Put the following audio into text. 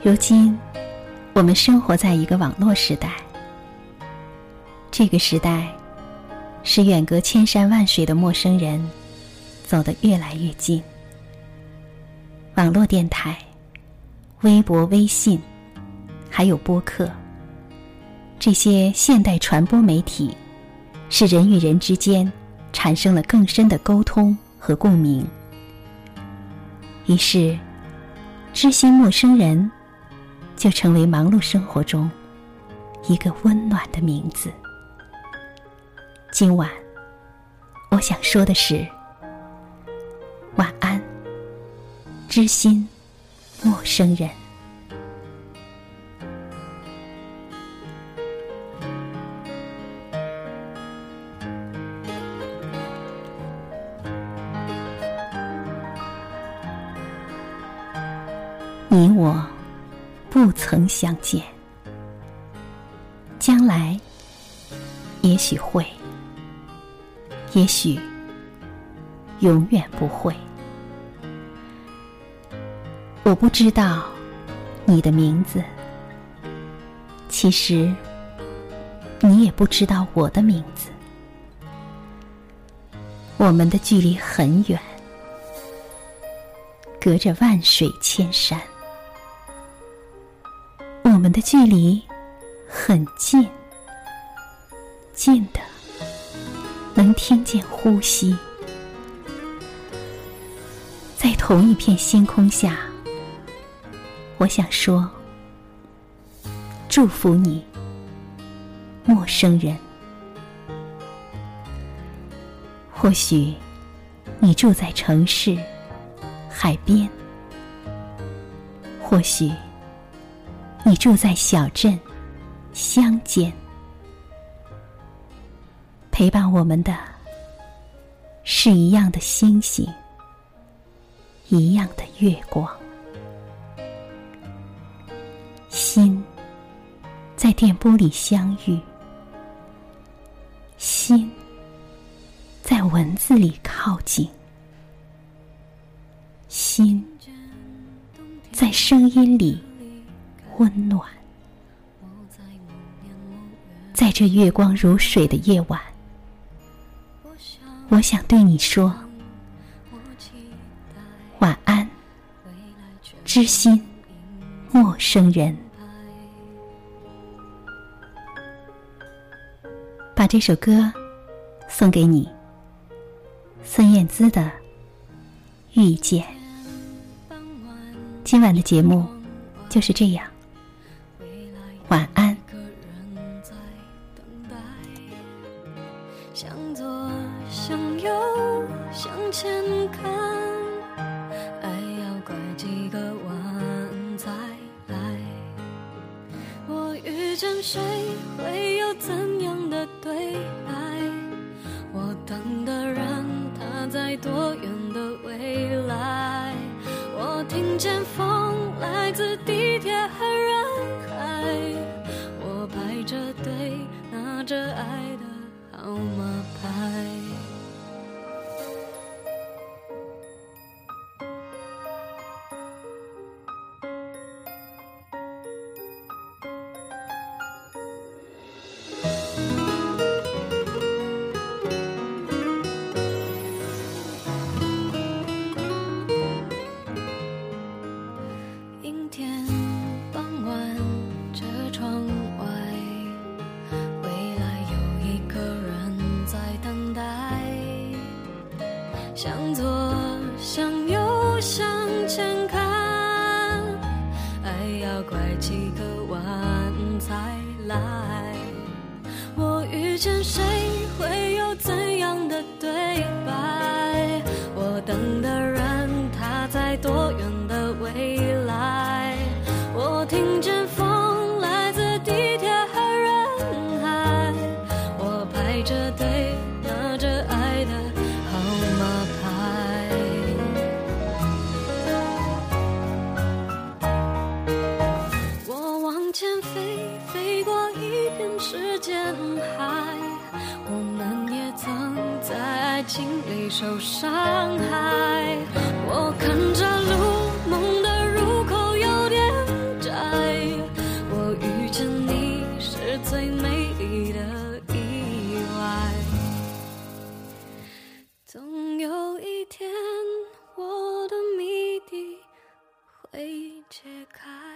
如今，我们生活在一个网络时代。这个时代，使远隔千山万水的陌生人走得越来越近。网络电台、微博、微信，还有播客，这些现代传播媒体，使人与人之间产生了更深的沟通和共鸣。于是，知心陌生人。就成为忙碌生活中一个温暖的名字。今晚，我想说的是：晚安，知心陌生人。你我。不曾相见，将来也许会，也许永远不会。我不知道你的名字，其实你也不知道我的名字。我们的距离很远，隔着万水千山。我们的距离很近，近的能听见呼吸，在同一片星空下，我想说，祝福你，陌生人。或许你住在城市、海边，或许。你住在小镇、乡间，陪伴我们的是一样的星星，一样的月光。心在电波里相遇，心在文字里靠近，心在声音里。温暖，在这月光如水的夜晚，我想对你说晚安，知心陌生人。把这首歌送给你，孙燕姿的《遇见》。今晚的节目就是这样。前看，爱要拐几个弯才来。我遇见谁，会有怎样的对白？我等的人，他在多远的未来？我听见风来自地铁和人海。我排着队，拿着爱的号码牌。向左，向右，向前看，爱要拐几个弯才来。我遇见谁，会有怎样的对白？我等的人，他在多远的未来？我听见心里受伤害，我看着路，梦的入口有点窄，我遇见你是最美丽的意外，总有一天我的谜底会解开。